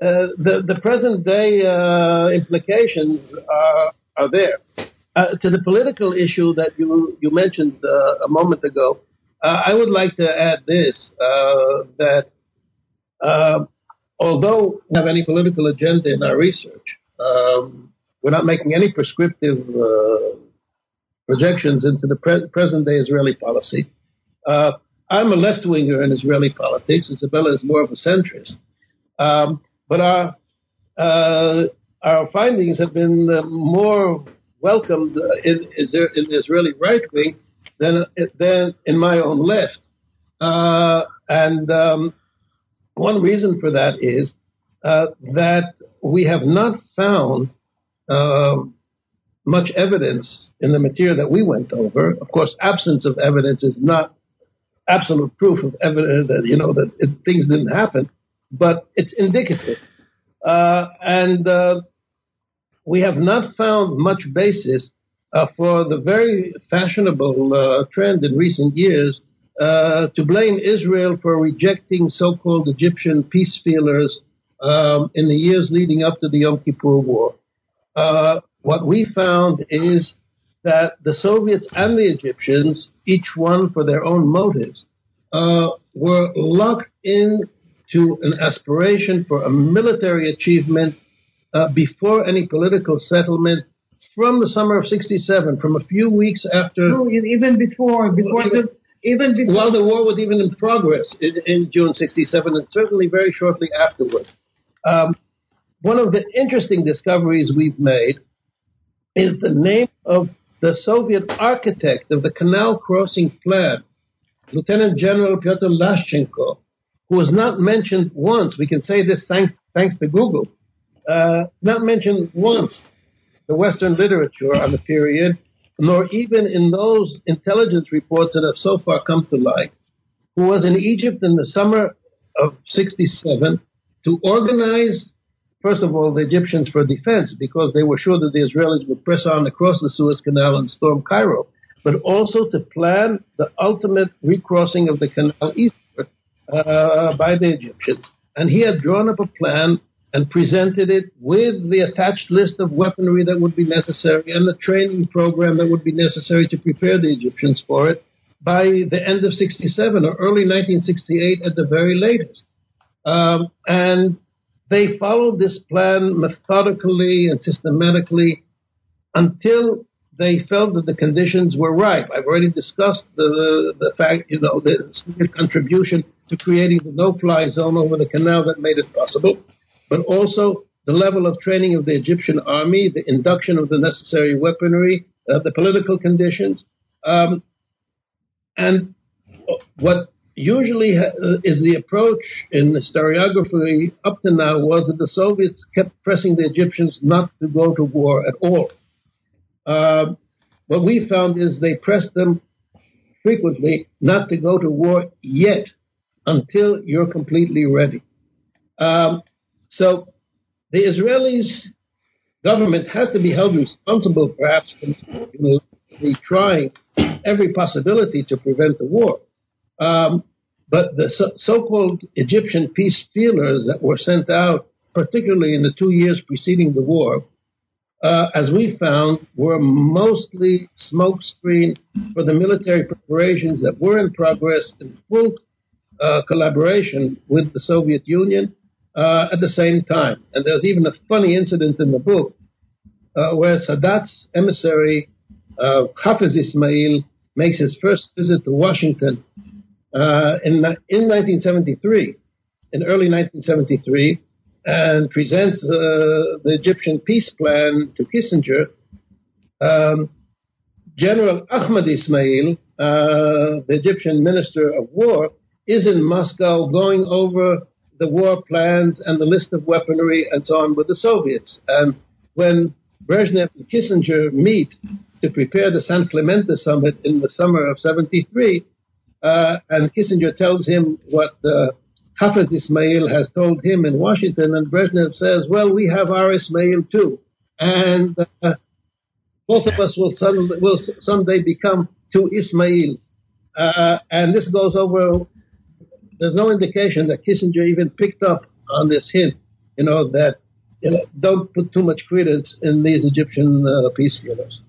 uh, the the present day uh, implications are are there. Uh, to the political issue that you you mentioned uh, a moment ago, uh, I would like to add this that although we have any political agenda in our research, um, we're not making any prescriptive projections into the pre- present day Israeli policy. I'm a left winger in Israeli politics. Isabella is more of a centrist. Um, but our uh, our findings have been uh, more welcomed in, in the Israeli right wing than than in my own left. Uh, and um, one reason for that is uh, that we have not found uh, much evidence in the material that we went over. Of course, absence of evidence is not absolute proof of evidence that you know that it, things didn't happen but it's indicative. Uh, and uh, we have not found much basis uh, for the very fashionable uh, trend in recent years uh, to blame Israel for rejecting so-called Egyptian peace feelers um, in the years leading up to the Yom Kippur War. Uh, what we found is that the Soviets and the Egyptians, each one for their own motives, were locked in to an aspiration for a military achievement uh, before any political settlement from the summer of 67, from a few weeks after. No, even before, before even, the, even before. While the war was even in progress in, in June 67, and certainly very shortly afterwards. Um, one of the interesting discoveries we've made is the name of the Soviet architect of the canal crossing plan, Lieutenant General Pyotr Lashchenko, who was not mentioned once. We can say this thanks, thanks to Google. Uh, not mentioned once the Western literature on the period, nor even in those intelligence reports that have so far come to light, who was in Egypt in the summer of 67 to organize, first of all, the Egyptians for defense because they were sure that the Israelis would press on across the Suez Canal and storm Cairo, but also to plan the ultimate recrossing of the canal eastward uh, by the Egyptians. And he had drawn up a plan and presented it with the attached list of weaponry that would be necessary and the training program that would be necessary to prepare the Egyptians for it by the end of 67 or early 1968 at the very latest. Um, and they followed this plan methodically and systematically until they felt that the conditions were right. I've already discussed the, the, the fact, you know, the contribution to creating the no-fly zone over the canal that made it possible but also the level of training of the Egyptian army, the induction of the necessary weaponry, uh, the political conditions. Um, and what usually ha- uh, is the approach in historiography up to now was that the Soviets kept pressing the Egyptians not to go to war at all. Uh, what we found is they pressed them frequently not to go to war yet until you're completely ready. Um, so the Israelis government has to be held responsible, perhaps, for you know, trying every possibility to prevent the war. Um, but the so- called Egyptian peace feelers that were sent out, particularly in the two years preceding the war, uh, as we found, were mostly smokescreen for the military preparations that were in progress in full uh, collaboration with the Soviet Union uh, at the same time. And there's even a funny incident in the book uh, where Sadat's emissary, uh, Hafiz Ismail, makes his first visit to Washington uh, in, in 1973, in early 1973, and presents uh, the Egyptian peace plan to Kissinger. Um, General Ahmad Ismail, uh, the Egyptian Minister of War, is in Moscow going over the war plans and the list of weaponry and so on with the Soviets. And when Brezhnev and Kissinger meet to prepare the San Clemente summit in the summer of 73, uh, and Kissinger tells him what uh, Hafiz Ismail has told him in Washington, and Brezhnev says, well, we have our Ismail too. And uh, both of us will, some, will someday become two Ismails. Uh, and this goes over there's no indication that Kissinger even picked up on this hint, you know, that you know, don't put too much credence in these Egyptian uh, peace feelers.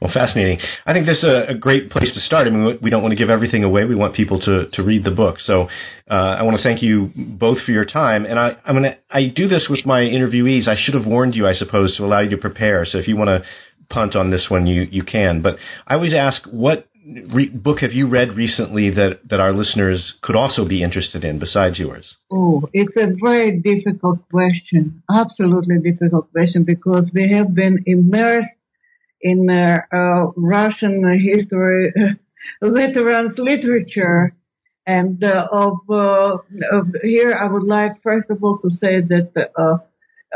Well, fascinating. I think this is a, a, great place to start. I mean, we don't want to give everything away. We want people to, to read the book. So uh, I want to thank you both for your time. And I, I'm gonna, I do this with my interviewees. I should have warned you, I suppose, to allow you to prepare. So if you want to punt on this one, you, you can. But I always ask, what re- book have you read recently that, that our listeners could also be interested in besides yours? Oh, it's a very difficult question. Absolutely difficult question because we have been immersed in uh, uh, Russian history, veterans literature. And uh, of, uh, of, here, I would like first of all to say that uh,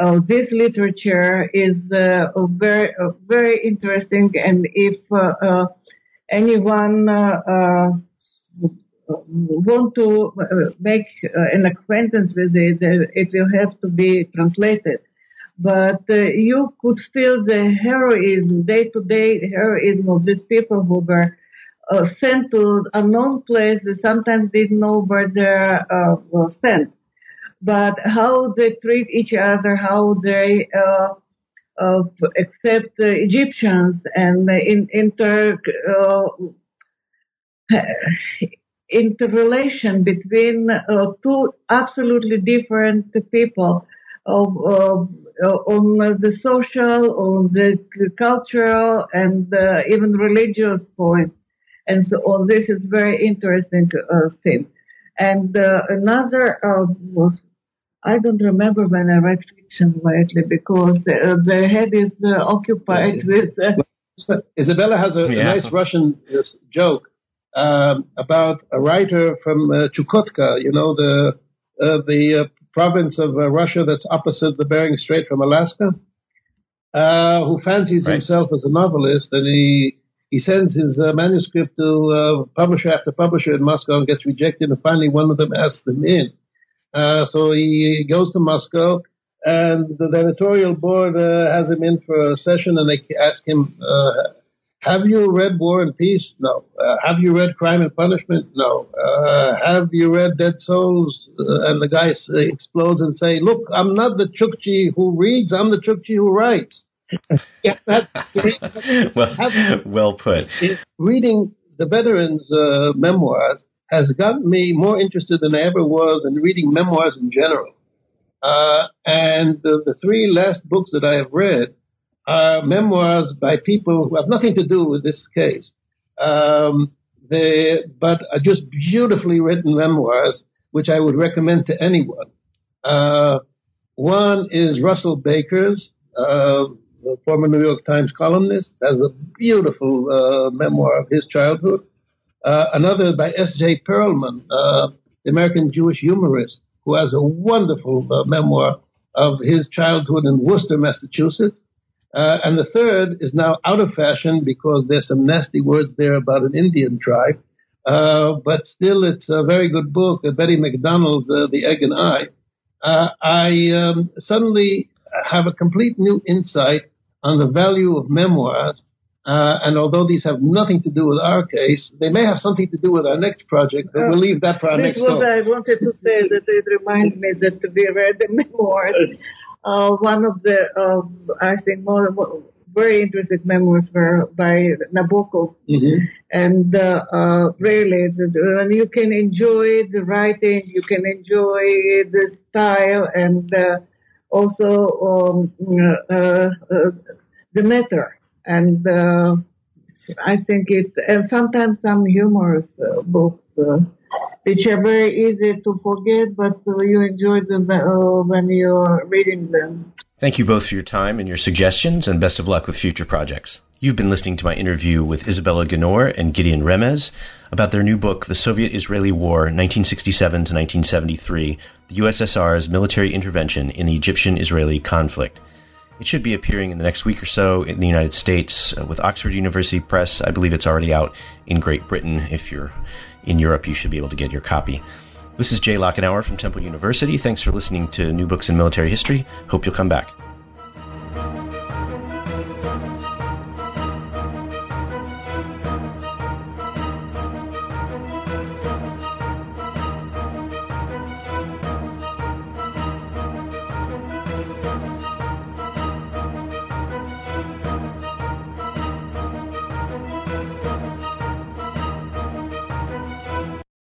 uh, this literature is very very interesting, and if anyone uh, uh, want to uh, make an acquaintance with it, it will have to be translated. But you could still the heroism, day-to-day heroism of these people who were uh, sent to unknown places, sometimes didn't know where they uh, were sent. But how they treat each other, how they uh, except uh, Egyptians and in inter uh, interrelation between uh, two absolutely different people of, of uh, on the social, on the cultural, and uh, even religious points, and so on. This is very interesting uh, thing. And uh, another was I don't remember when I read fiction lately because the, the head is uh, occupied with. Uh, Isabella has a, yeah. a nice Russian joke um, about a writer from uh, Chukotka, you know, the uh, the uh, province of uh, Russia that's opposite the Bering Strait from Alaska, uh, who fancies right. himself as a novelist, and he he sends his uh, manuscript to publisher after publisher in Moscow and gets rejected, and finally one of them asks him in. So he goes to Moscow, and the editorial board has him in for a session, and they ask him have you read War and Peace? No. Uh, have you read Crime and Punishment? No. Uh, have you read Dead Souls? Uh, and the guy explodes and say, "Look, I'm not the Chukchi who reads. I'm the Chukchi who writes." well, well put. Reading the veterans' uh, memoirs has gotten me more interested than I ever was in reading memoirs in general. Uh, and the, the three last books that I have read are memoirs by people who have nothing to do with this case. Um, they, but are just beautifully written memoirs, which I would recommend to anyone. Uh, one is Russell Baker's, uh, former New York Times columnist, has a beautiful uh, memoir of his childhood. Uh, another by S.J. Perelman, uh, the American Jewish humorist, who has a wonderful uh, memoir of his childhood in Worcester, Massachusetts. Uh, and the third is now out of fashion because there's some nasty words there about an Indian tribe. Uh, but still, it's a very good book. Betty MacDonald's The Egg and I. I um, suddenly have a complete new insight on the value of memoirs. Uh, and although these have nothing to do with our case, they may have something to do with our next project, but we'll leave that for our next was I wanted to say that it reminds me that we read the memoirs uh, one of the, uh, I think, more, more, very interesting memoirs were by Nabokov. Mm-hmm. And uh, uh, really, the, you can enjoy the writing, you can enjoy the style, and uh, also um, uh, uh, the matter. And uh, I think it's, and sometimes some humorous books which are very easy to forget, but you enjoy them uh, when you're reading them. Thank you both for your time and your suggestions, and best of luck with future projects. You've been listening to my interview with Isabella Ginor and Gideon Remez about their new book, The Soviet Israeli War, 1967 to 1973 The USSR's Military Intervention in the Egyptian Israeli Conflict. It should be appearing in the next week or so in the United States uh, with Oxford University Press. I believe it's already out in Great Britain if you're in Europe, you should be able to get your copy. This is Jay Lockenour from Temple University. Thanks for listening to New Books in Military History. Hope you'll come back.